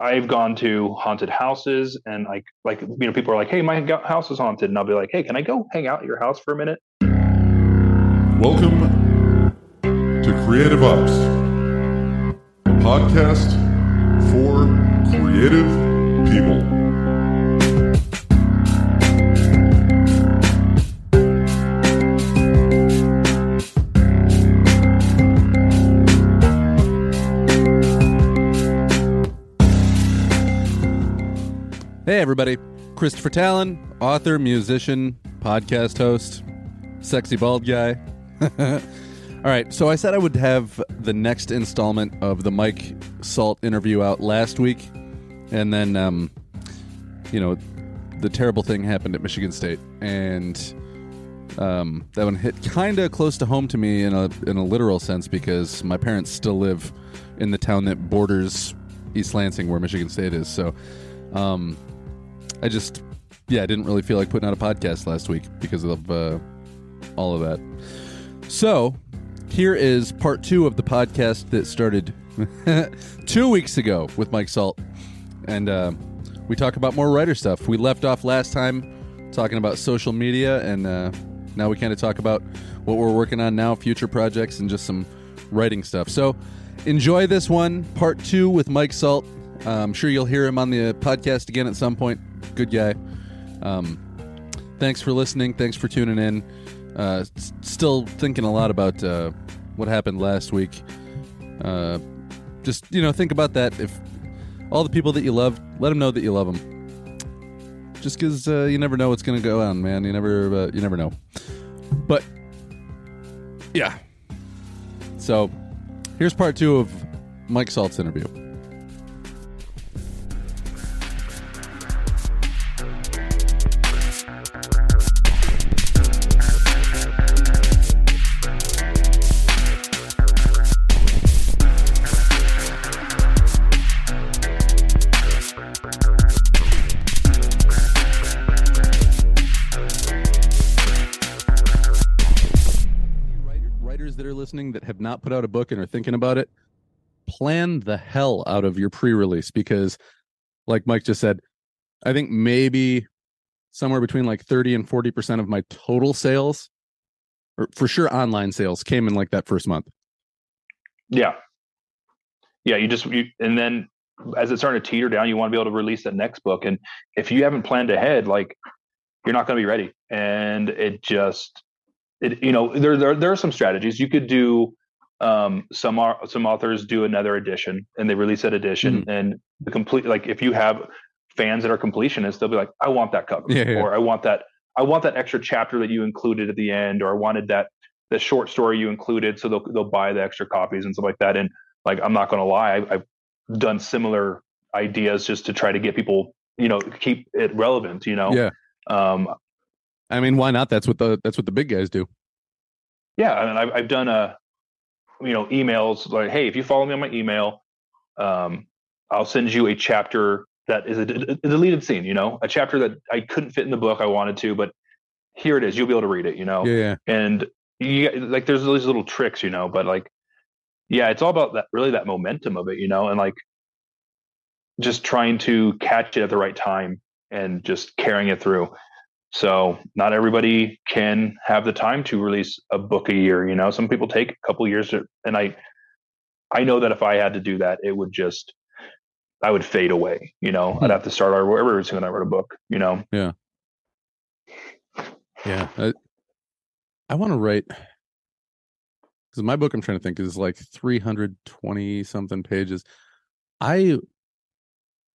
I've gone to haunted houses and like like you know people are like, "Hey, my house is haunted," and I'll be like, "Hey, can I go hang out at your house for a minute?" Welcome to Creative Ops, a podcast for creative people. Hey, everybody. Christopher Talon, author, musician, podcast host, sexy bald guy. All right, so I said I would have the next installment of the Mike Salt interview out last week, and then, um, you know, the terrible thing happened at Michigan State, and um, that one hit kind of close to home to me in a in a literal sense because my parents still live in the town that borders East Lansing, where Michigan State is. So, um, I just, yeah, I didn't really feel like putting out a podcast last week because of uh, all of that. So, here is part two of the podcast that started two weeks ago with Mike Salt. And uh, we talk about more writer stuff. We left off last time talking about social media, and uh, now we kind of talk about what we're working on now, future projects, and just some writing stuff. So, enjoy this one, part two with Mike Salt. I'm sure you'll hear him on the podcast again at some point good guy. Um, thanks for listening. Thanks for tuning in. Uh, s- still thinking a lot about uh, what happened last week. Uh, just you know, think about that. If all the people that you love, let them know that you love them. Just because uh, you never know what's going to go on, man. You never, uh, you never know. But yeah. So here's part two of Mike Salt's interview. Listening that have not put out a book and are thinking about it, plan the hell out of your pre-release because, like Mike just said, I think maybe somewhere between like thirty and forty percent of my total sales, or for sure online sales, came in like that first month. Yeah, yeah. You just you, and then as it's starting to teeter down, you want to be able to release that next book, and if you haven't planned ahead, like you're not going to be ready, and it just it you know there there there are some strategies you could do. Um, some are some authors do another edition and they release that edition and the complete like if you have fans that are completionists, they'll be like, I want that cover, Yeah, yeah. or I want that I want that extra chapter that you included at the end, or I wanted that the short story you included, so they'll they'll buy the extra copies and stuff like that. And like I'm not going to lie, I, I've done similar ideas just to try to get people, you know, keep it relevant. You know, Yeah, um, I mean, why not? That's what the that's what the big guys do. yeah. I mean, I've I've done a, you know, emails like, hey, if you follow me on my email, um, I'll send you a chapter that is a, a deleted scene. You know, a chapter that I couldn't fit in the book I wanted to, but here it is. You'll be able to read it. You know, Yeah, yeah. and you like there's these little tricks you know but like yeah it's all about that really that momentum of it you know and like just trying to catch it at the right time and just carrying it through so not everybody can have the time to release a book a year you know? Some people take a couple years to, and i i know that if i had to do that it would just i would fade away you know? I'd hmm. have to start over every single time i wrote a book you know? Yeah. I, I want to write because my book I'm trying to think is like 320 something pages. I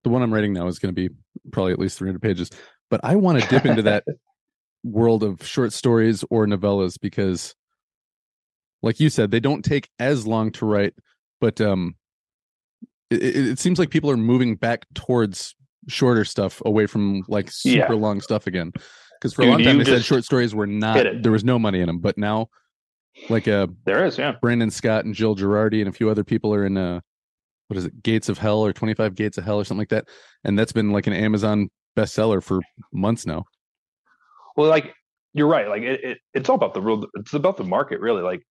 the one I'm writing now is going to be probably at least 300 pages, but I want to dip into that world of short stories or novellas because like you said they don't take as long to write, but um it, it seems like people are moving back towards shorter stuff away from like super Yeah. long stuff again. Because for a long time they said short stories were not there was no money in them, but now like uh there is yeah Brandon Scott and Jill Girardi and a few other people are in uh what is it, Gates of Hell or 25 Gates of Hell or something like that. And that's been like an Amazon bestseller for months now. Well, like you're right. Like it, it, it's all about the real. It's about the market, really. Like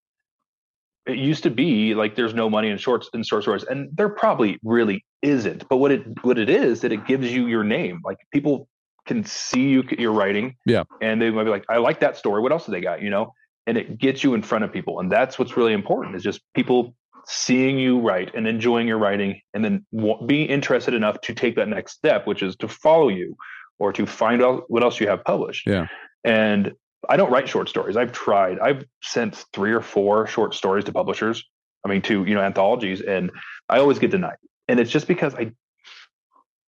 it used to be like there's no money in shorts in short stories, and there probably really isn't. But what it what it is that it gives you your name. Like people can see you you're writing, Yeah. and they might be like, I like that story. What else do they got? You know, and it gets you in front of people, and that's what's really important is just people seeing you write and enjoying your writing, and then being interested enough to take that next step, which is to follow you or to find out what else you have published. Yeah. And I don't write short stories. I've tried. I've sent three or four short stories to publishers. I mean, to you know anthologies, and I always get denied. And it's just because I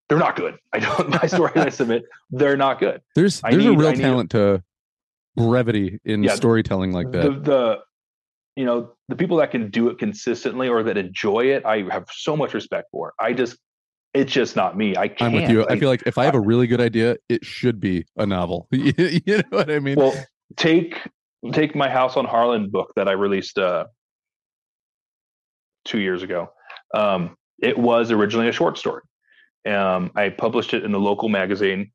they're not good. I don't my stories I submit they're not good. There's there's a real need- talent to brevity in Yeah, storytelling like that. The the you know the people that can do it consistently or that enjoy it, I have so much respect for. I just it's just not me. I can't. I'm with you. I feel like if I have a really good idea, it should be a novel. you know what I mean? well take take my house on harlan book that i released uh two years ago um it was originally a short story um i published it in the local magazine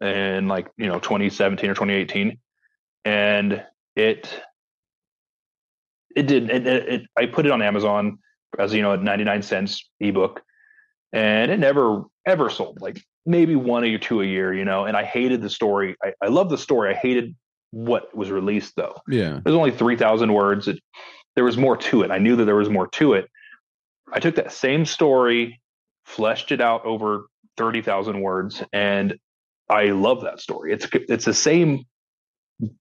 in like you know 2017 or 2018 and it it did it, it, it i put it on amazon as you know at 99 cents ebook and it never ever sold like maybe one or two a year you know and i hated the story. I, I love the story. I hated what was released though. Yeah. there's only 3000 words. It, there was more to it. I knew that there was more to it. I took that same story fleshed it out over 30000 words and i love that story. It's it's the same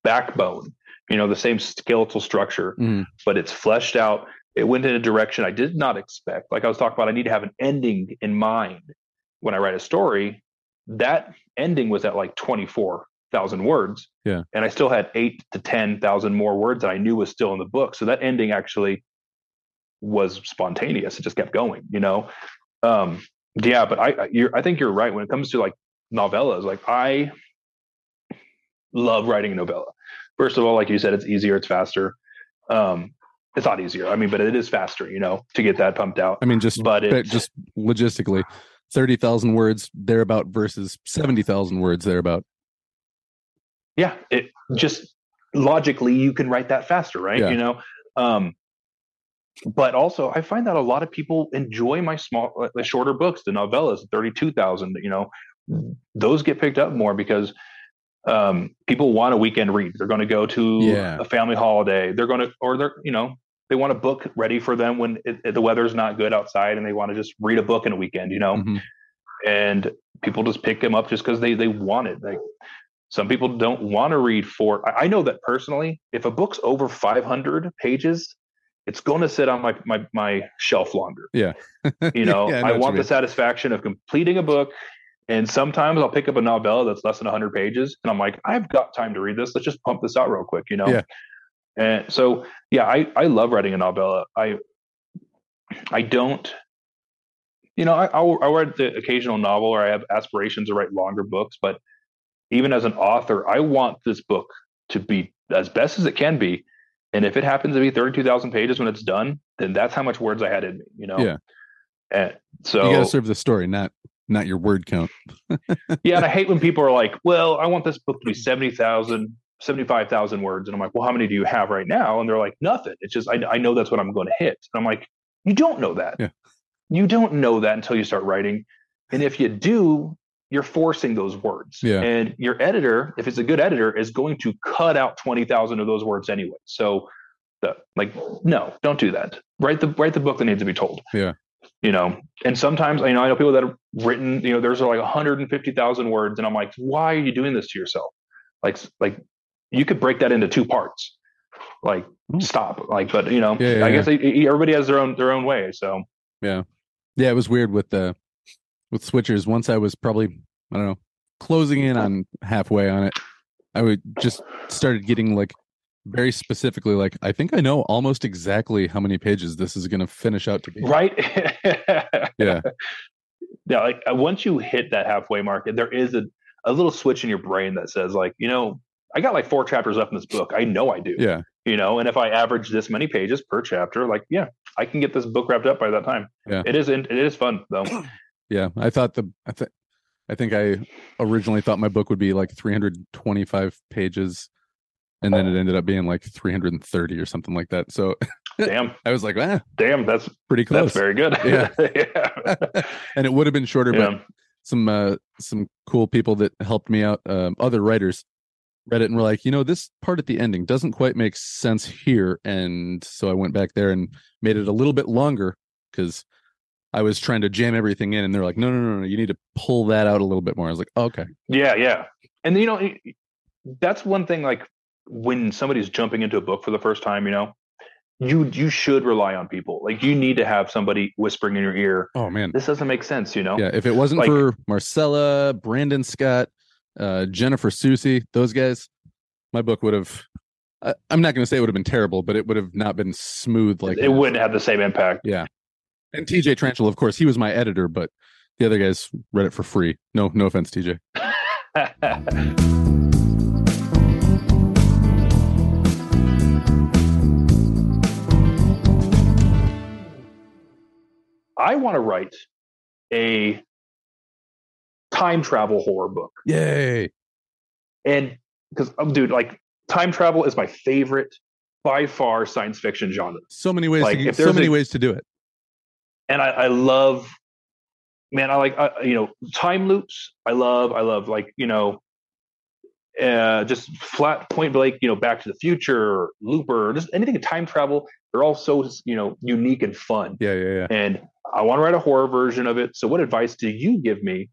backbone you know the same skeletal structure Mhm. but it's fleshed out. It went in a direction i did not expect. Like i was talking about i need to have an ending in mind when i write a story. That ending was at like 24000 words. Yeah. and i still had 8 to 10000 more words that i knew was still in the book. So that ending actually was spontaneous. It just kept going you know? Um yeah but i I- you're, i think you're right. When it comes to like novellas like i love writing a novella first of all like you said it's easier it's faster. Um it's not easier. I mean but it is faster you know to get that pumped out. I mean, just but just logistically, thirty thousand words thereabout versus seventy thousand words thereabout. yeah it just logically you can write that faster right? Yeah. you know? Um but also i find that a lot of people enjoy my small uh, the shorter books the novellas 32000 you know? Those get picked up more because um people want a weekend read they're going to go to Yeah. a family holiday they're going to or they're you know they want a book ready for them when it, it- the weather's not good outside and they want to just read a book in a weekend you know Mhm. and people just pick them up just because they they want it. Like some people don't want to read for, I, I know that personally. If a book's over 500 pages, it's going to sit on my my my shelf longer. Yeah. you know, Yeah, I know I, want the satisfaction of completing a book. And sometimes I'll pick up a novella that's less than 100 pages, and I'm like, I've got time to read this. Let's just pump this out real quick, you know. Yeah. And so, yeah, I I love writing a novella. I I don't you know, I, I'll, I'll write the occasional novel or I have aspirations to write longer books, but even as an author, I want this book to be as best as it can be. And if it happens to be 32,000 pages when it's done, then that's how much words I had in me, you know? Yeah. And so, You got to serve the story, not not your word count. yeah. And I hate when people are like, well, I want this book to be 70,000, 75,000 words. And I'm like, well, how many do you have right now? And they're like, nothing. It's just, I, I know that's what I'm going to hit. And I'm like, you don't know that. Yeah. You don't know that until you start writing. And if you do, you're forcing those words. Yeah. And your editor, if it's a good editor, is going to cut out 20,000 of those words anyway. So, the, like, no, don't do that. Write the write the book that needs to be told. Yeah. You know, and sometimes you know I know people that have written. You know, there's like 150,000 words, and I'm like, why are you doing this to yourself? Like, like you could break that into two parts. Like, Hmm. stop. Like, but you know, Yeah, yeah, I guess they, everybody has their own their own way. So Yeah. Yeah, it was weird with the with switchers. Once I was probably I don't know closing in on halfway on it, I would just started getting like very specifically like I think I know almost exactly how many pages this is going to finish out to be. right. Yeah. yeah like uh, once you hit that halfway mark there is a, a little switch in your brain that says like you know i got like four chapters left in this book i know i do Yeah, you know and if i average this many pages per chapter like yeah i can get this book wrapped up by that time Yeah. it is it is fun though yeah. I thought the I think I think I originally thought my book would be like 325 pages, and then it ended up being like 330 or something like that. So Damn, I was like, ah, damn, that's pretty close. that's very good. Yeah. yeah. and it would have been shorter, but some uh, some cool people that helped me out, um, other writers, read it and were like, you know, this part at the ending doesn't quite make sense here, and so I went back there and made it a little bit longer because I was trying to jam everything in, and they're like, no, no, no, no, you need to pull that out a little bit more. I was like, okay, Yeah, yeah. And you know, that's one thing like when somebody's jumping into a book for the first time, you know, you you should rely on people. Like you need to have somebody whispering in your ear, oh man, this doesn't make sense, you know? yeah. If it wasn't Like- for Marcella, Brandon Scott, uh, Jennifer Susie, those guys, my book would have. I, I'm not going to say it would have been terrible, but it would have not been smooth like it wouldn't have the same impact. Yeah. And TJ Tranchel, of course, he was my editor, but the other guys read it for free. No, no offense, TJ. I want to write a time travel horror book. Yay. And because, um, dude, like time travel is my favorite by far science fiction genre. So many ways Like, to so many a- ways to do it. and I, I love, man, I like, uh, you know, time loops. I love, I love, like, you know, uh, just flat point blank, you know, Back to the Future, Looper, just anything in time travel. They're all so, you know, unique and fun. Yeah, yeah, yeah. And I want to write a horror version of it. So, what advice do you give me?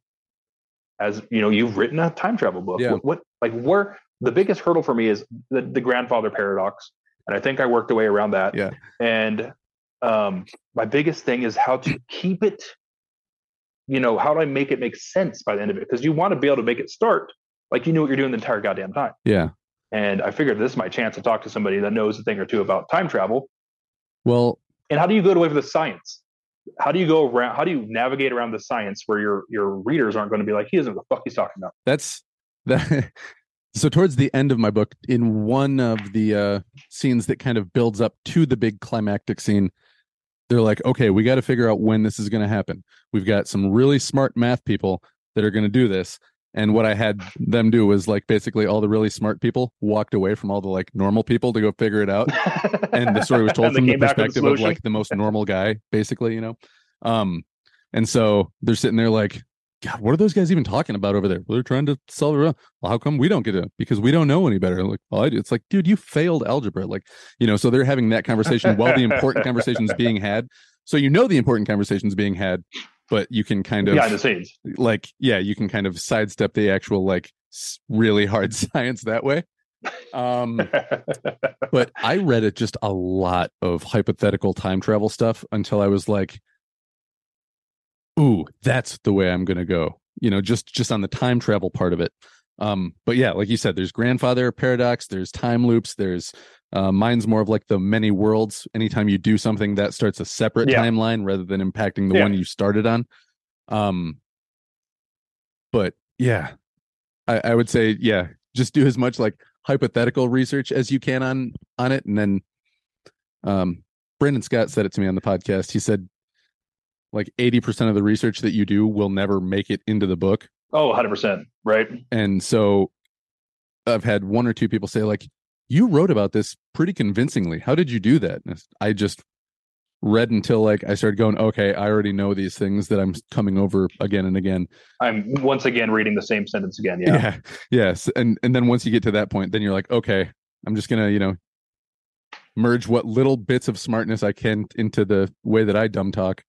As you know, you've written a time travel book. Yeah. What, what like, where the biggest hurdle for me is the, the grandfather paradox, and I think I worked a way around that. Yeah. And um, my biggest thing is how to keep it. You know, how do I make it make sense by the end of it? Because you want to be able to make it start like you knew what you're doing the entire goddamn time. Yeah. And I figured this is my chance to talk to somebody that knows a thing or two about time travel. Well, And how do you go away with the science? How do you go around? How do you navigate around the science where your your readers aren't going to be like, he doesn't know what the fuck he's talking about? that's that. so towards the end of my book, in one of the uh, scenes that kind of builds up to the big climactic scene, they're like, okay, we got to figure out when this is going to happen. We've got some really smart math people that are going to do this. And what I had them do was like basically all the really smart people walked away from all the like normal people to go figure it out. and the story was told from the perspective of like the most normal guy, basically, you know. Um, and so they're sitting there like, God, what are those guys even talking about over there? Well, they're trying to solve it. Well, how come we don't get it? Because we don't know any better. Like, well, I do. It's like, dude, you failed algebra. Like, you know, so they're having that conversation while the important conversation is being had. So you know the important conversation is being had, but you can kind of behind the scenes. like, yeah, you can kind of sidestep the actual like really hard science that way. Um, but I read it just a lot of hypothetical time travel stuff until I was like, "Ooh, that's the way I'm going to go." You know, just just on the time travel part of it. Um, but yeah, like you said, there's grandfather paradox, there's time loops, there's uh, mine's more of like the many worlds. Anytime you do something that starts a separate Yeah. timeline rather than impacting the Yeah. one you started on. Um, but yeah, I, I would say yeah, just do as much like hypothetical research as you can on on it, and then um, Brandon Scott said it to me on the podcast. He said like eighty percent of the research that you do will never make it into the book, oh, 100%. Right. and so I've had one or two people say like, "You wrote about this pretty convincingly. How did you do that?" I just read until like I started going, "Okay, I already know these things that I'm coming over again and again." I'm once again reading the same sentence again. Yeah. yeah yes and and then once you get to that point then you're like okay i'm just gonna you know merge what little bits of smartness i can into the way that i dumb talk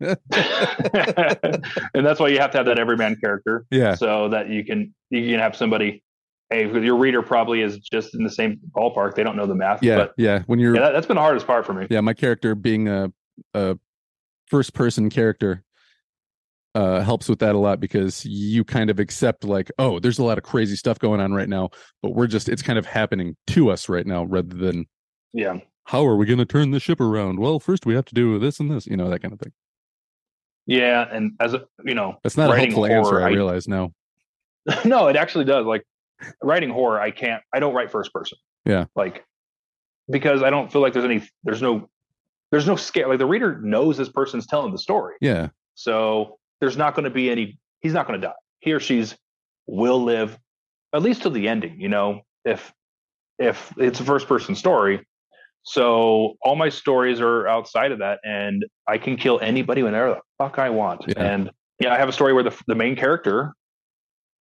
and that's why you have to have that everyman character yeah so that you can you can have somebody hey your reader probably is just in the same ballpark. They don't know the math yeah but yeah when you're yeah that, that's been the hardest part for me. Yeah, my character being a a first person character uh helps with that a lot because you kind of accept like oh there's a lot of crazy stuff going on right now but we're just it's kind of happening to us right now rather than yeah. how are we going to turn the ship around? Well first we have to do this and this you know that kind of thing. Yeah and as a you know that's not a helpful answer i I- realize now no it actually does like writing horror i can't i don't write first person Yeah. like because i don't feel like there's any there's no there's no scare like the reader knows this person's telling the story yeah So there's not going to be any, he's not going to die. He or she's will live at least till the ending, you know, if if it's a first person story, so all my stories are outside of that, and I can kill anybody whenever the fuck I want. Yeah. And yeah, I have a story where the the main character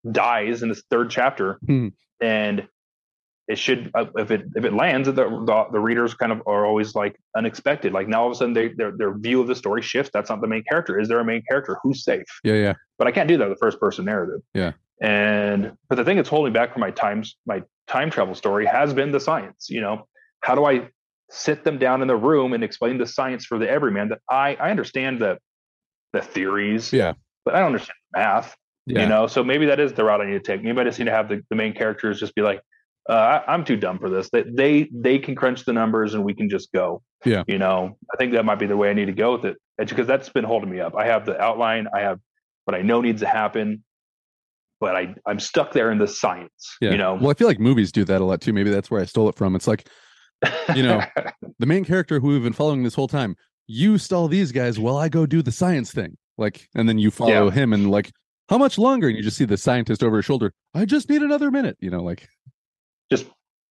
dies in this third chapter, Hmm. and it should uh, if it if it lands, the, the the readers kind of are always like unexpected. Like now all of a sudden they, their their view of the story shifts. That's not the main character. Is there a main character? Who's safe? Yeah, yeah. but I can't do that with the first person narrative. Yeah. And but the thing that's holding back from my times my time travel story has been the science. You know, how do I sit them down in the room and explain the science for the everyman that I I understand the the theories, Yeah. but I don't understand math. Yeah. You know, so maybe that is the route I need to take. Maybe I just need to have the, the main characters just be like, uh, I, I'm too dumb for this. That they they can crunch the numbers and we can just go. Yeah. You know, I think that might be the way I need to go with it because that's been holding me up. I have the outline. I have what I know needs to happen, but I I'm stuck there in the science. Yeah. You know. Well, I feel like movies do that a lot too. Maybe that's where I stole it from. It's like you know, the main character who we've been following this whole time. You stall these guys while I go do the science thing. Like, and then you follow Yeah. him and like, how much longer? And you just see the scientist over his shoulder. I just need another minute. You know, like, just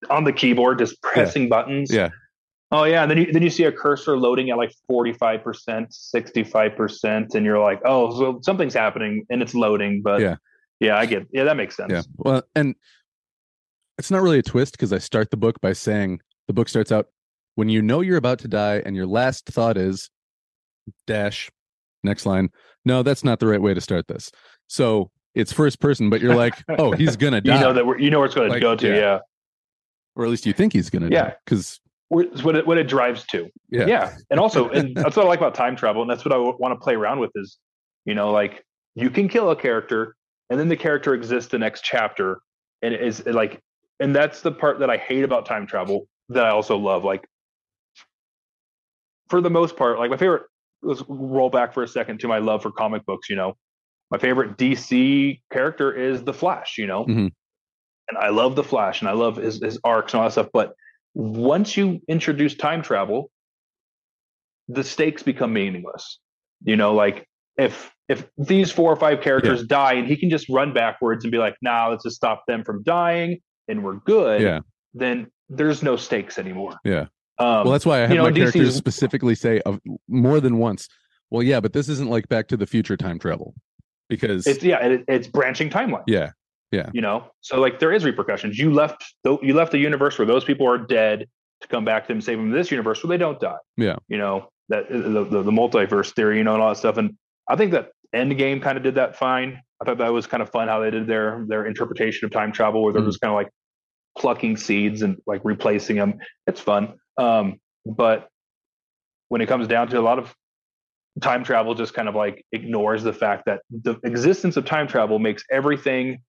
on the keyboard, just pressing buttons. yeah, Oh yeah, and then you then you see a cursor loading at like forty five percent, sixty five percent, and you're like, oh, so something's happening, and it's loading. But Yeah. yeah, I get. Yeah, that makes sense. yeah. Well, and it's not really a twist because I start the book by saying the book starts out when you know you're about to die and your last thought is dash next line. No, that's not the right way to start this. So it's first person, but you're like, oh, he's gonna die. You know that we're, you know where it's going Like, to go to. yeah. Yeah, or at least you think he's gonna Yeah. Because it's what it what it drives to. yeah. Yeah, and also, and that's what I like about time travel, and that's what I want to play around with is, you know, like you can kill a character, and then the character exists the next chapter, and it is like, and that's the part that I hate about time travel that I also love. Like, for the most part, like my favorite. Let's roll back for a second to my love for comic books. You know, my favorite DC character is the Flash. You know, Mhm. and I love the Flash, and I love his, his arcs and all that stuff. But once you introduce time travel, the stakes become meaningless. You know, like if if these four or five characters die and he can just run backwards and be like, nah, let's just stop them from dying and we're good, Yeah. then there's no stakes anymore. Yeah. Um, well, that's why I have you know, my characters specifically say of more than once. Well, yeah, but this isn't like Back to the Future time travel because it's yeah, it, it's branching timeline. yeah, yeah. You know, so like there is repercussions. You left tho- you left a universe where those people are dead to come back to them, save them this universe where they don't die. Yeah. You know that the, the the multiverse theory, you know, and all that stuff. And I think that Endgame kind of did that fine. I thought that was kind of fun how they did their their interpretation of time travel, where they're Mhm. just kind of like plucking seeds and like replacing them. It's fun. Um, but when it comes down to a lot of time travel, just kind of like ignores the fact that the existence of time travel makes everything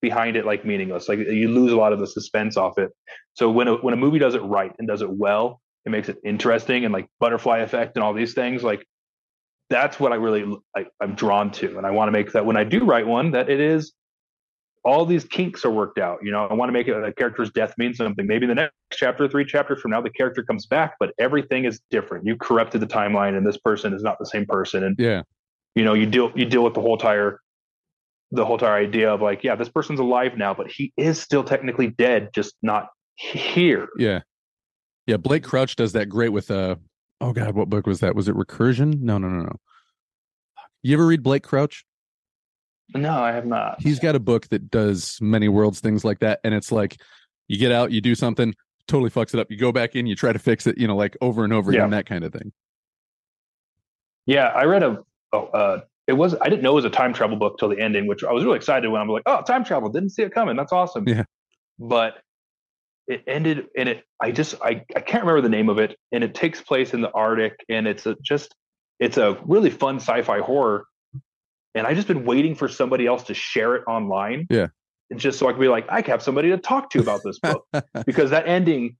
behind it like meaningless. Like you lose a lot of the suspense off it. So when a, when a movie does it right and does it well, it makes it interesting and like butterfly effect and all these things. Like that's what I really I, I'm drawn to, and I want to make that when I do write one that it is all these kinks are worked out. You know, I want to make it a character's death mean something. Maybe the next chapter, three chapters from now, the character comes back, but everything is different. You corrupted the timeline, and this person is not the same person. And yeah, you know, you deal you deal with the whole entire the whole entire idea of like, yeah, this person's alive now, but he is still technically dead, just not here. yeah, yeah. Blake Crouch does that great with uh oh god, what book was that? Was it Recursion? No, no, no, no. You ever read Blake Crouch? No, I have not. He's got a book that does many worlds things like that, and it's like you get out, you do something, totally fucks it up. You go back in, you try to fix it, you know, like over and over Yeah. again, that kind of thing. Yeah, I read a. Oh, uh, it was. I didn't know it was a time travel book till the ending, which I was really excited when I'm like, oh, time travel. Didn't see it coming. That's awesome. Yeah. But it ended, and it. I just. I. I can't remember the name of it, and it takes place in the Arctic, and it's a, just. It's a really fun sci-fi horror, and I've just been waiting for somebody else to share it online. Yeah. Just so I could be like, I can have somebody to talk to about this book because that ending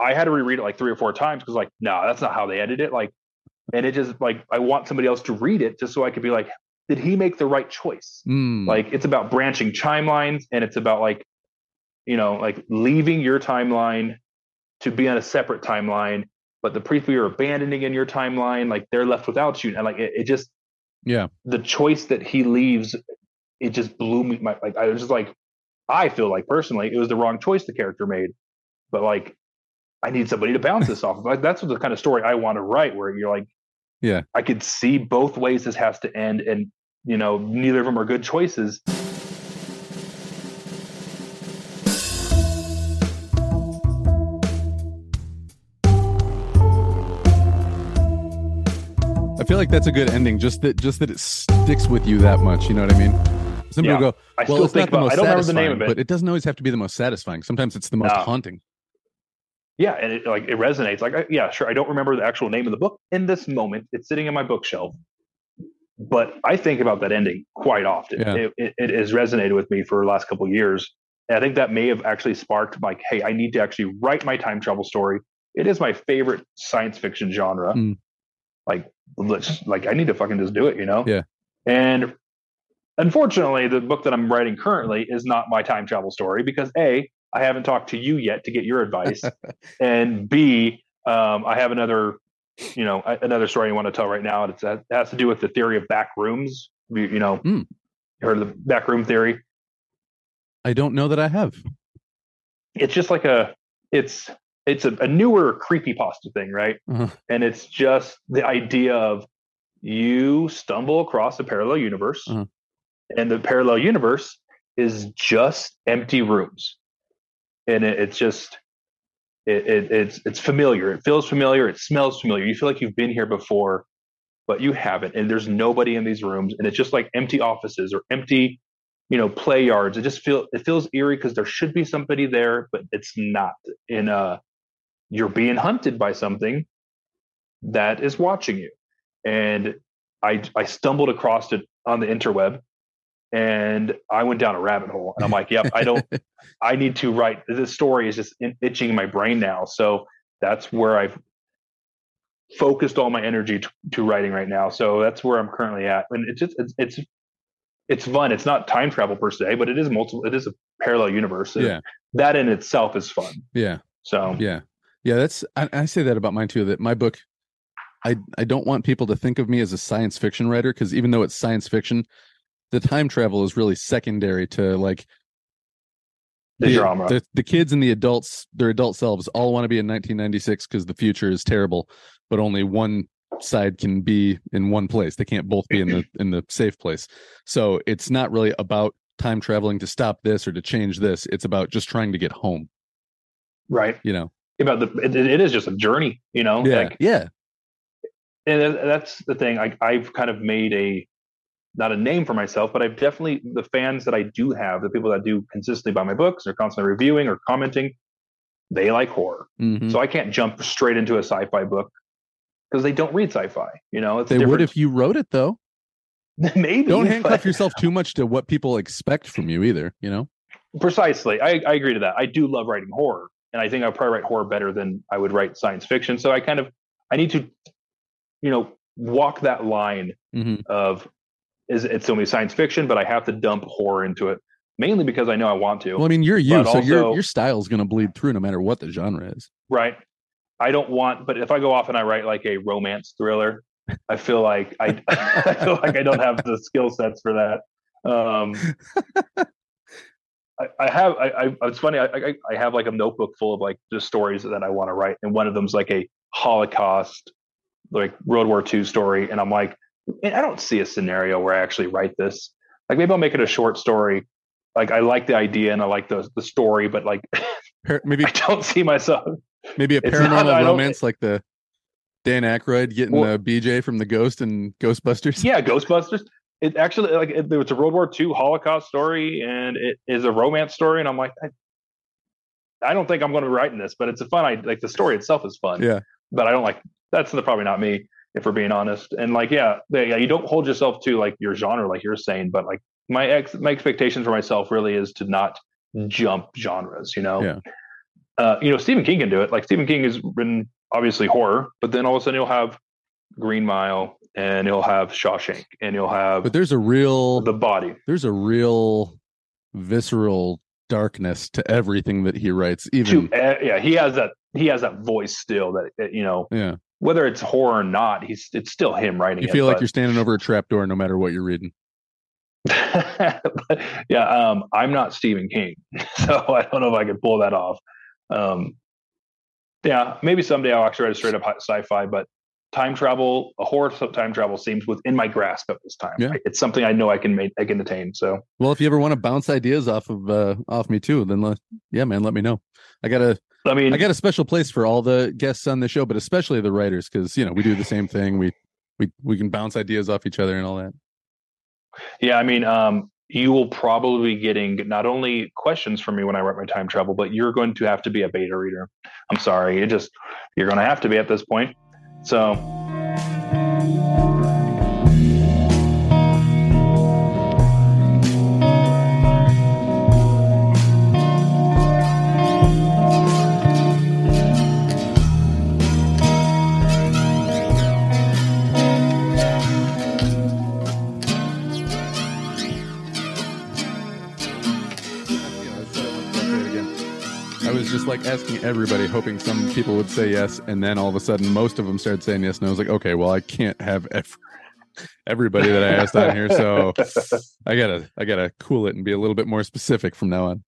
I had to reread it like three or four times because like, no, that's not how they ended it. Like, and it just like I want somebody else to read it just so I could be like, did he make the right choice? Mm, Like it's about branching timelines and it's about like, you know, like leaving your timeline to be on a separate timeline, but the people you're abandoning in your timeline, like they're left without you. And like it, it just yeah, the choice that he leaves, it just blew me my like I was just like, I feel like personally it was the wrong choice the character made. but like I need somebody to bounce this off of. Like that's the kind of story I want to write, where you're like, Yeah. I could see both ways this has to end, and you know, neither of them are good choices. Like that's a good ending. Just that, just that it sticks with you that much. You know what I mean? Some Yeah. people go, I well, still it's think not the most I don't remember the name of it. but it doesn't always have to be the most satisfying. Sometimes it's the most No. haunting. yeah, and it like it resonates. Like, I, yeah, sure. I don't remember the actual name of the book in this moment. It's sitting in my bookshelf, but I think about that ending quite often. Yeah. It, it, it has resonated with me for the last couple of years, and I think that may have actually sparked like, hey, I need to actually write my time travel story. It is my favorite science fiction genre. Mm. Like, let's like I need to fucking just do it, you know? Yeah. And unfortunately, the book that I'm writing currently is not my time travel story because a I haven't talked to you yet to get your advice, and b um, I have another, you know, another story I want to tell right now. and It's, it has to do with the theory of back rooms. You, you know, Mm. you heard of the back room theory? I don't know that I have. It's just like a, it's it's a, a newer creepy pasta thing, right? Uh-huh. And it's just the idea of you stumble across a parallel universe, Uh-huh. and the parallel universe is just empty rooms, and it, it's just it, it, it's it's familiar. It feels familiar. It smells familiar. You feel like you've been here before, but you haven't. And there's nobody in these rooms, and it's just like empty offices or empty, you know, play yards. It just feel it feels eerie because there should be somebody there, but it's not. In uh, you're being hunted by something that is watching you, and I I stumbled across it on the interweb. And I went down a rabbit hole, and I'm like, "Yep, I don't. I need to write. This story is just in- itching in my brain now. So that's where I've focused all my energy to, to writing right now. So that's where I'm currently at. And it's just it's, it's it's fun. It's not time travel per se, but it is multiple. It is a parallel universe. Yeah. that in itself is fun. Yeah. So Yeah. Yeah, that's I, I say that about mine too. That my book, I I don't want people to think of me as a science fiction writer because even though it's science fiction, the time travel is really secondary to like the, genre. The, the kids and the adults, their adult selves, all want to be in 1996 because the future is terrible, but only one side can be in one place. They can't both be in the in the safe place. So it's not really about time traveling to stop this or to change this. It's about just trying to get home. right. You know. About the it, it is just a journey. You know. Yeah. Like, yeah. and that's the thing. I, I've kind of made a not a name for myself, but I've definitely the fans that I do have, the people that do consistently buy my books, or constantly reviewing or commenting, they like horror. Mhm. So I can't jump straight into a sci-fi book because they don't read sci-fi. You know, it's They would different- if you wrote it though. maybe Don't handcuff but- yourself too much to what people expect from you either, you know? Precisely, I, I agree to that. I do love writing horror, and I think I probably write horror better than I would write science fiction. So I kind of I need to, you know, walk that line Mhm. of is it's only science fiction, but I have to dump horror into it mainly because I know I want to. Well, I mean, you're you, so your also- your style's going to bleed through no matter what the genre is. right? I don't want, but if I go off and I write like a romance thriller, I feel like I, I feel like I don't have the skill sets for that. Um, I, I have. I, I. It's funny. I, I. I have like a notebook full of like just stories that I want to write, and one of them's like a Holocaust, like World War II story, and I'm like, "Man, I don't see a scenario where I actually write this. Like maybe I'll make it a short story. Like I like the idea and I like the the story, but like maybe I don't see myself. maybe a paranormal don't- romance like the Dan Aykroyd getting Well- uh, BJ from the Ghost and Ghostbusters. Yeah, Ghostbusters. It actually like it, it's a World War II Holocaust story, and it is a romance story. And I'm like, I, I don't think I'm going to be writing this, but it's a fun. I like the story itself is fun. Yeah. but I don't like that's the, probably not me if we're being honest. And like, yeah, yeah, you don't hold yourself to like your genre, like you're saying, but like my ex my expectations for myself really is to not jump genres. You know, Yeah. uh, you know, Stephen King can do it. Like Stephen King has written obviously horror, but then all of a sudden you'll have Green Mile and you'll have Shawshank and you'll have But there's a real the body. there's a real visceral darkness to everything that he writes. Even To, uh, yeah, he has that. He has that voice still. That that, you know, yeah, whether it's horror or not, he's it's still him writing. you it, feel like but- you're standing over a trapdoor no matter what you're reading. but, yeah, um, I'm not Stephen King, so I don't know if I could pull that off. Um, yeah, maybe someday I'll actually write a straight up sci-fi, but time travel, a horror time travel seems within my grasp at this time. Yeah. It's something I know I can make, I can attain. So Well, if you ever want to bounce ideas off of uh, off me too, then let, yeah, man, let me know. I got a I mean, I got a special place for all the guests on the show, but especially the writers because you know we do the same thing. We we we can bounce ideas off each other and all that. yeah, I mean, um, you will probably be getting not only questions from me when I write my time travel, but you're going to have to be a beta reader. I'm sorry, you just you're going to have to be at this point. So I was just like asking everybody, hoping some people would say yes, and then all of a sudden, most of them started saying yes, and I was like, okay, well, I can't have ev- everybody that I asked on here, so I gotta I gotta cool it and be a little bit more specific from now on.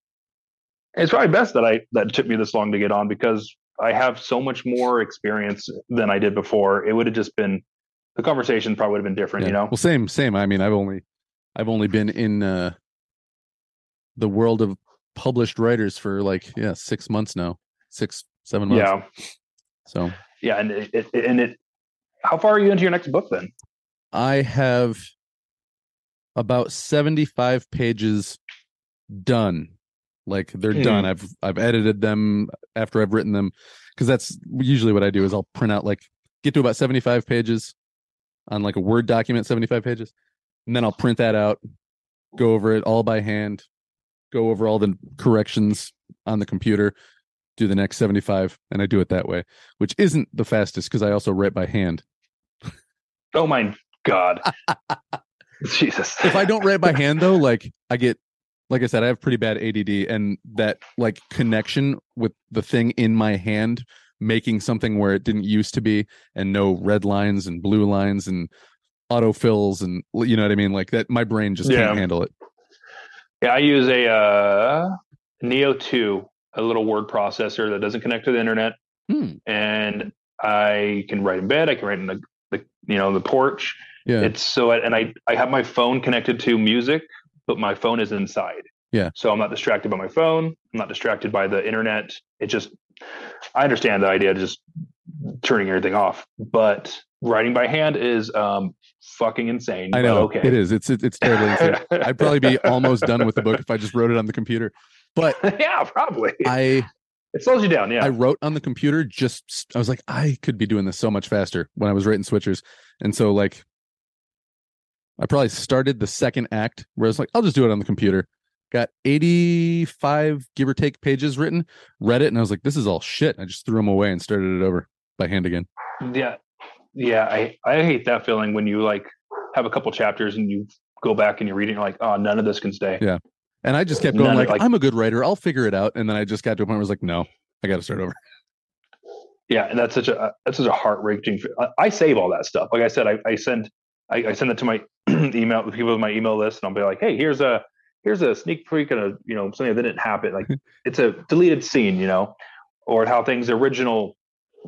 it's probably best that I that it took me this long to get on because I have so much more experience than I did before. It would have just been the conversation probably would have been different, you know. Well, same, same. I mean, I've only, I've only been in uh, the world of published writers for like yeah six months now, six seven months. Yeah, So yeah, and it, it and it. How far are you into your next book then? I have about seventy five pages done. Like they're Hmm. done. I've I've edited them after I've written them because that's usually what I do is I'll print out like get to about seventy five pages on like a Word document, seventy five pages, and then I'll print that out, go over it all by hand, go over all the corrections on the computer, do the next 75, and I do it that way, which isn't the fastest because I also write by hand. Oh my god, Jesus! If I don't write by hand though, like I get like I said, I have pretty bad ADD and that like connection with the thing in my hand making something where it didn't used to be and no red lines and blue lines and autofills and you know what I mean? Like that my brain just Yeah. can't handle it. Yeah, I use a uh, Neo Two, a little word processor that doesn't connect to the internet, Hmm. and I can write in bed. I can write in the, the you know the porch. Yeah. It's so, and I I have my phone connected to music, but my phone is inside. Yeah. So I'm not distracted by my phone. I'm not distracted by the internet. It just, I understand the idea of just turning everything off, but writing by hand is um fucking insane. I know Okay. it is. It's it's, it's terribly insane. I'd probably be almost done with the book if I just wrote it on the computer. But yeah, probably. I it slows you down. Yeah. I wrote on the computer just I was like I could be doing this so much faster when I was writing switchers. And so like I probably started the second act where I was like I'll just do it on the computer. Got 85 give or take pages written, read it and I was like this is all shit. I just threw them away and started it over by hand again. Yeah. Yeah. I, I hate that feeling when you like have a couple chapters and you go back and you read it and you're like, oh, none of this can stay. Yeah. And I just kept going None of- like, like- I'm a good writer. I'll figure it out. And then I just got to a point where I was like, no, I got to start over. Yeah. And that's such a, uh, that's such a heart wrenching. I, I save all that stuff. Like I said, I, I send, I, I send it to my email, people in my email list and I'll be like, Hey, here's a, here's a sneak peek and a, you know, something that didn't happen. Like it's a deleted scene, you know, or how things original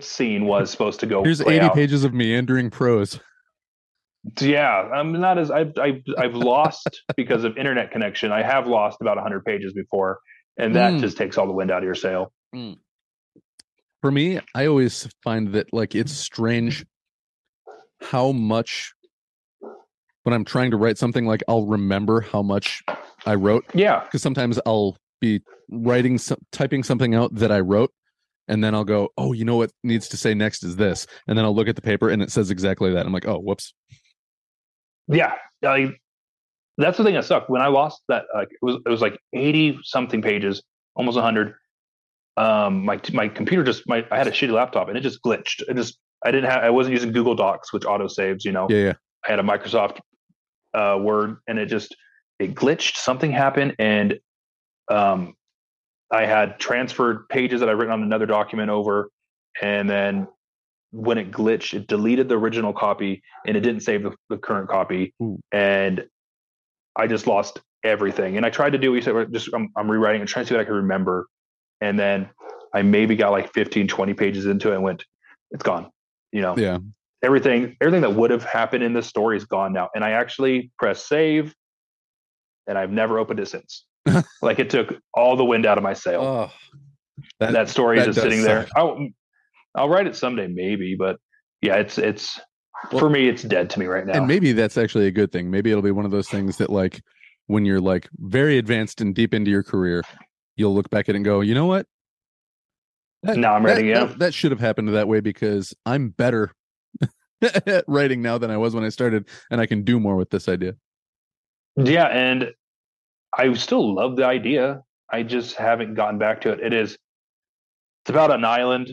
scene was supposed to go. Here's play 80 out. pages of meandering prose. Yeah, I'm not as I've I've I've lost because of internet connection. I have lost about 100 pages before, and that Mm. just takes all the wind out of your sail. For me, I always find that like it's strange how much when I'm trying to write something like I'll remember how much I wrote Yeah, because sometimes I'll be writing some, typing something out that I wrote and then I'll go, "Oh, you know what needs to say next is this." And then I'll look at the paper and it says exactly that. I'm like, "Oh, whoops." yeah. I, that's the thing that sucked when I lost that. Like it was it was like 80 something pages, almost 100. Um, my my computer just my I had a shitty laptop and it just glitched. It just I didn't have I wasn't using Google Docs, which auto saves. You know, Yeah, yeah. I had a Microsoft uh, Word, and it just it glitched. Something happened, and um, I had transferred pages that I'd written on another document over, and then when it glitched, it deleted the original copy, and it didn't save the, the current copy, Ooh. and I just lost everything. And I tried to do, what you said, just I'm, I'm rewriting and trying to see what I can remember, and then I maybe got like 15, 20 pages into it and went, it's gone. You know, Yeah. everything everything that would have happened in this story is gone now. And I actually pressed save and I've never opened it since. like it took all the wind out of my sail. Oh, that, story that is sitting there. I'll, I'll write it someday, maybe, but yeah, it's it's Well- for me, it's dead to me right now. and maybe that's actually a good thing. Maybe it'll be one of those things that like when you're like very advanced and deep into your career, you'll look back at it and go, you know what? That, Now I'm that- writing, yeah. That, that should have happened that way because I'm better at writing now than I was when I started, and I can do more with this idea. Yeah, and I still love the idea. I just haven't gotten back to it. It is it's about an island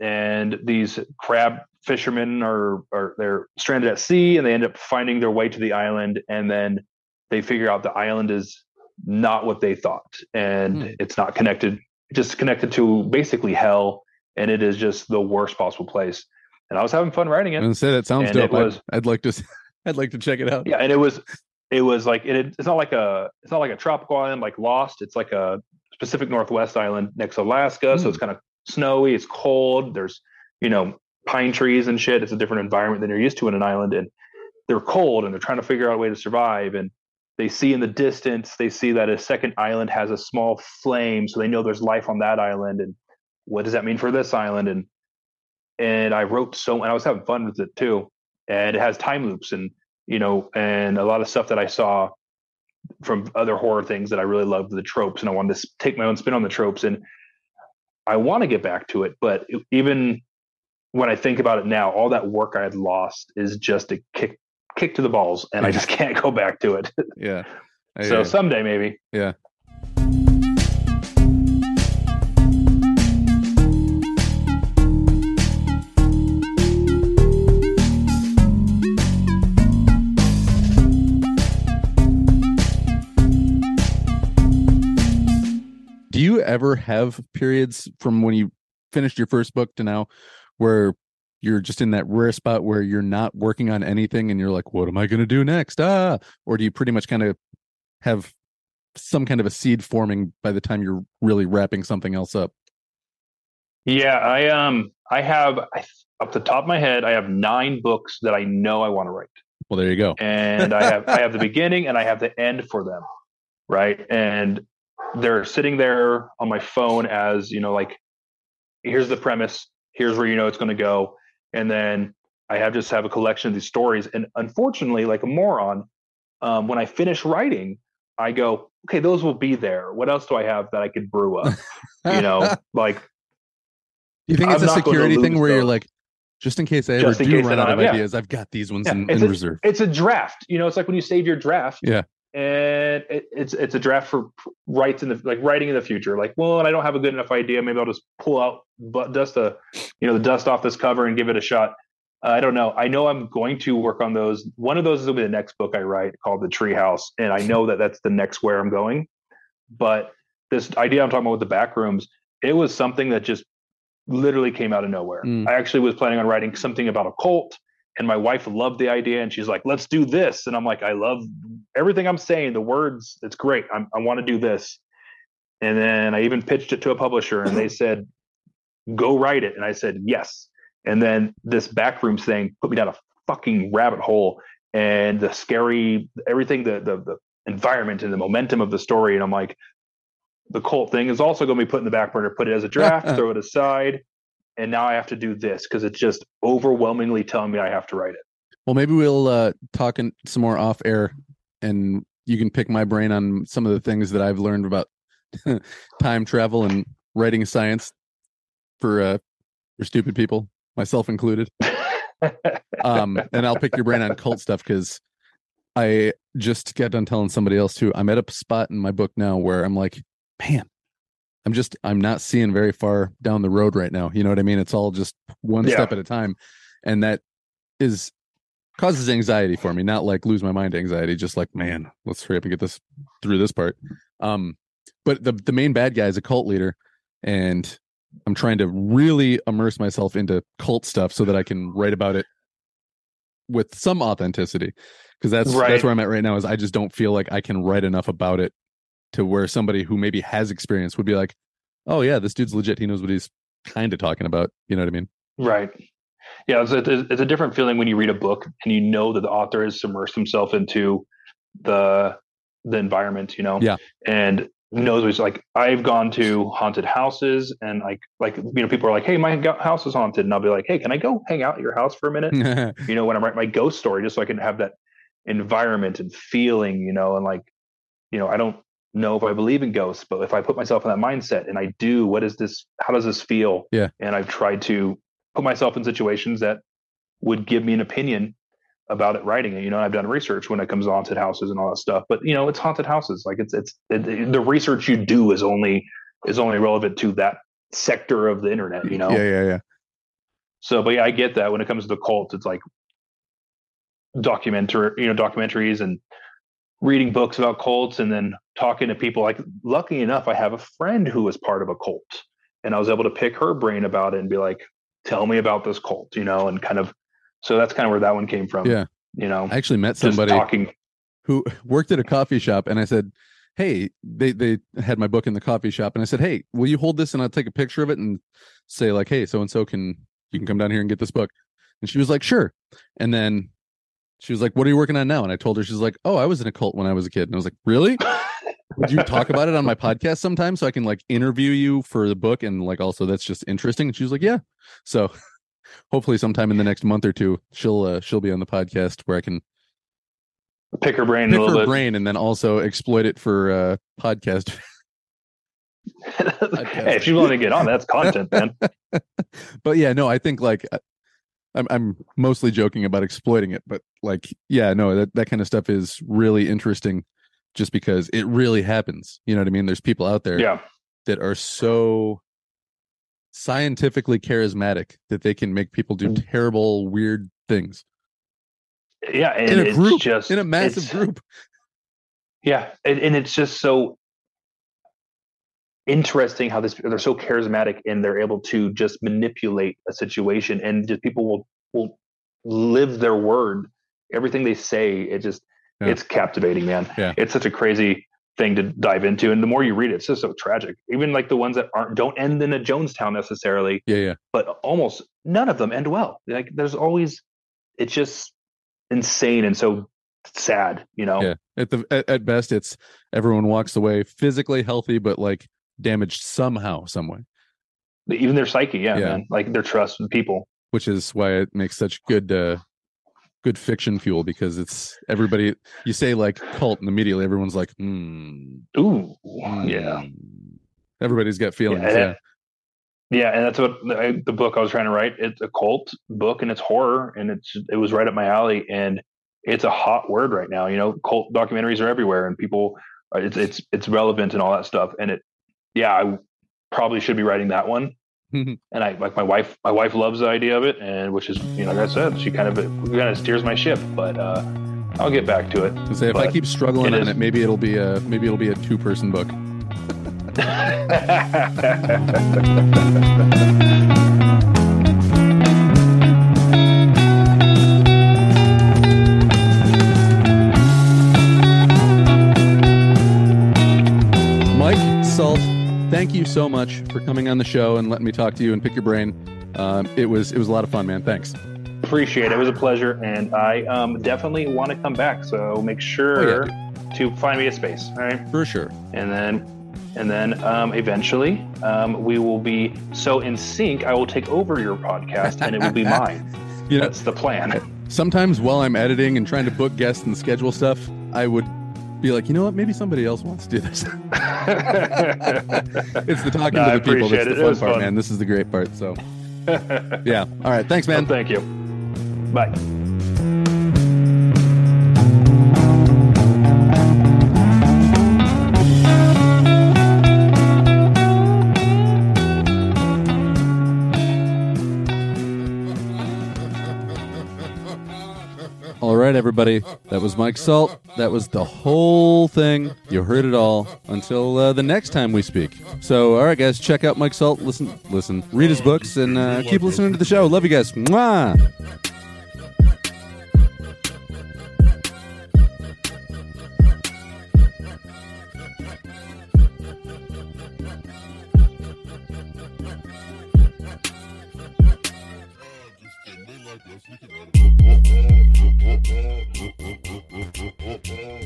and these crab fishermen are are they're stranded at sea and they end up finding their way to the island and then they figure out the island is not what they thought and Hmm. it's not connected just connected to basically hell and it is just the worst possible place. And I was having fun writing it. gonna say that sounds And dope. it I'd- was- I'd, like to. I'd like to check it out. yeah and it was it was like it, it's not like a it's not like a tropical island like lost. It's like a pacific northwest island next to alaska. So Hmm. it's kind of snowy it's cold there's you know pine trees and shit. It's a different environment than you're used to in an island and they're cold and they're trying to figure out a way to survive and they see in the distance they see that a second island has a small flame so they know there's life on that island and what does that mean for this island? And and i wrote so and i was having fun with it too and it has time loops and you know, and a lot of stuff that I saw from other horror things that I really loved the tropes, and I wanted to take my own spin on the tropes, and I want to get back to it, but even when I think about it now, all that work I had lost is just a kick kick to the balls, and I just can't go back to it. Yeah. I- so someday maybe. yeah. You ever have periods from when you finished your first book to now where you're just in that rare spot where you're not working on anything and you're like, what am I going to do next? Ah, or do you pretty much kind of have some kind of a seed forming by the time you're really wrapping something else up? Yeah, I um I have I, up the top of my head, I have nine books that I know I want to write. Well, there you go. and I have I have the beginning and I have the end for them, right? And they're sitting there on my phone as you know, like here's the premise, here's where you know it's going to go, and then I have just have a collection of these stories. And unfortunately, like a moron, um, when I finish writing, I go, okay, those will be there. What else do I have that I could brew up? you know, like Do you think it's I'm a not going to security thing where you're like, just in case I ever do run out of I'm- yeah. ideas, I've got these ones Yeah, in, it's in a- reserve. it's a draft. You know, it's like when you save your draft. Yeah. And it, it's it's a draft for rights in the like writing in the future. Like, well, and I don't have a good enough idea. Maybe I'll just pull out but dust the you know the dust off this cover and give it a shot. I don't know. I know I'm going to work on those. One of those is going to be the next book I write called The Treehouse, and I know that that's the next where I'm going. But this idea I'm talking about with the back rooms, it was something that just literally came out of nowhere. Mm. I actually was planning on writing something about a cult, and my wife loved the idea, and she's like, "Let's do this," and I'm like, "I love everything I'm saying. The words, it's great. I'm, I want to do this." And then I even pitched it to a publisher, and they said, "Go write it," and I said, "Yes." And then this backrooms thing put me down a fucking rabbit hole, and the scary everything, the the, the environment and the momentum of the story, and I'm like, the cult thing is also going to be put in the back burner. Put it as a draft, throw it aside, and now I have to do this because it's just overwhelmingly telling me I have to write it. Well, maybe we'll uh, talk in some more off air, and you can pick my brain on some of the things that I've learned about time travel and writing science for uh, for stupid people, myself included. Um, and I'll pick your brain on cult stuff because I just got done telling somebody else too. I'm at a spot in my book now where I'm like, man, I'm just I'm not seeing very far down the road right now. You know what I mean? It's all just one Yeah. step at a time, and that is causes anxiety for me. Not like lose my mind anxiety, just like man, let's hurry up and get this through this part. Um, but the the main bad guy is a cult leader, and I'm trying to really immerse myself into cult stuff so that I can write about it with some authenticity. Because that's that's where I'm at right now. Is I just don't feel like I can write enough about it to where somebody who maybe has experience would be like, oh yeah, this dude's legit. He knows what he's kind of talking about. You know what I mean? Right. Yeah, it's a, it's a different feeling when you read a book and you know that the author has submersed himself into the the environment, you know. Yeah. And knows what's like. I've gone to haunted houses and like like you know people are like, "Hey, my house is haunted," and I'll be like, "Hey, can I go hang out at your house for a minute?" you know, when I write my ghost story, just so I can have that environment and feeling, you know, and like, you know, I don't know if I believe in ghosts, but if I put myself in that mindset and I do, what is this? How does this feel? Yeah. And I've tried to put myself in situations that would give me an opinion about it writing it you know i've done research when it comes to haunted houses and all that stuff but you know it's haunted houses like it's it's it, the research you do is only is only relevant to that sector of the internet you know yeah, yeah, yeah. so but yeah i get that when it comes to the cult it's like documentary you know documentaries and reading books about cults and then talking to people like lucky enough i have a friend who was part of a cult and i was able to pick her brain about it and be like tell me about this cult you know and kind of so that's kind of where that one came from Yeah. you know I actually met somebody talking who worked at a coffee shop, and I said, "Hey, they they had my book in the coffee shop, and I said, "Hey, will you hold this and I'll take a picture of it and say like, hey, so and so can you can come down here and get this book?" And she was like, "Sure." And then she was like, "What are you working on now?" And I told her she's like, "Oh, I was in a cult when I was a kid." And I was like, "Really?" Would you talk about it on my podcast sometime so I can like interview you for the book and like also that's just interesting? And she was like, Yeah. So hopefully sometime in the next month or two she'll uh, she'll be on the podcast where I can pick her brain pick a little her bit brain and then also exploit it for uh podcast. hey if she's willing to get on that's content man but yeah, no, I think like I- I'm I'm mostly joking about exploiting it, but like yeah, no, that that kind of stuff is really interesting just because it really happens. You know what I mean? There's people out there yeah that are so scientifically charismatic that they can make people do Mm. terrible weird things yeah and in a it's group just in a massive group Yeah, and, and it's just so interesting how this they're so charismatic and they're able to just manipulate a situation and just people will will live their word. Everything they say, it just Yeah. it's captivating, man. Yeah. It's such a crazy thing to dive into. And the more you read it, it's just so tragic. Even like the ones that aren't don't end in a Jonestown necessarily, yeah yeah but almost none of them end well. Like there's always it's just insane and so sad, you know. yeah at the at, at best it's everyone walks away physically healthy but like damaged somehow some way. Even their psyche yeah, Yeah. man like their trust in people. Which is why it makes such good uh good fiction fuel because it's everybody you say like cult and immediately everyone's like hmm, ooh yeah. Hmm. everybody's got feelings and yeah, yeah and that's what the, the book i was trying to write it's a cult book and it's horror and it's it was right up my alley and it's a hot word right now you know? Cult documentaries are everywhere and people uh, it's it's it's relevant and all that stuff and it yeah i probably should be writing that one and i like my wife my wife loves the idea of it and which is you know like i said she kind of kind of steers my ship but uh i'll get back to it Say if I keep struggling it on is- it, maybe it'll be a maybe it'll be a two person book. thank you so much for coming on the show and letting me talk to you and pick your brain. Um, it was it was a lot of fun, man. Thanks. appreciate it. It was a pleasure, and I um, definitely want to come back. So make sure to find me a space, all right? For sure. And then, and then um, eventually, um, we will be so in sync. I will take over your podcast, and it will be mine. You know, That's the plan. sometimes while I'm editing and trying to book guests and schedule stuff, I would be like, you know what? Maybe somebody else wants to do this. it's the talking No, to the people that's the it. It fun was part, fun. man. This is the great part. So, yeah. All right. Thanks, man. Well, thank you. Bye. Everybody. That was Mike Salt. That was the whole thing. You heard it all until uh, the next time we speak. So, all right, guys, check out Mike Salt. Listen, listen, read his books, and uh, keep listening to the show. Love you guys. Mwah! Thank you.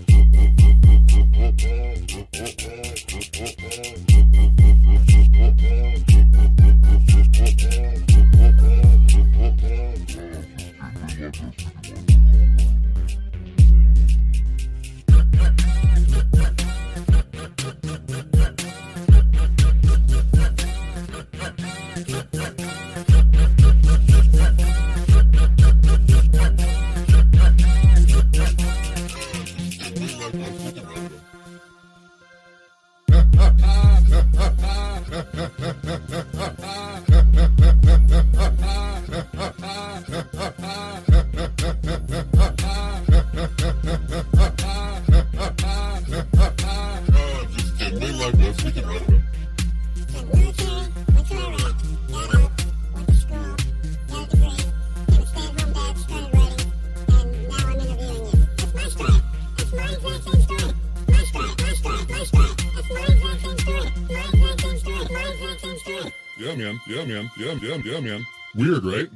Man. Yeah, yeah, yeah, man. Weird, right?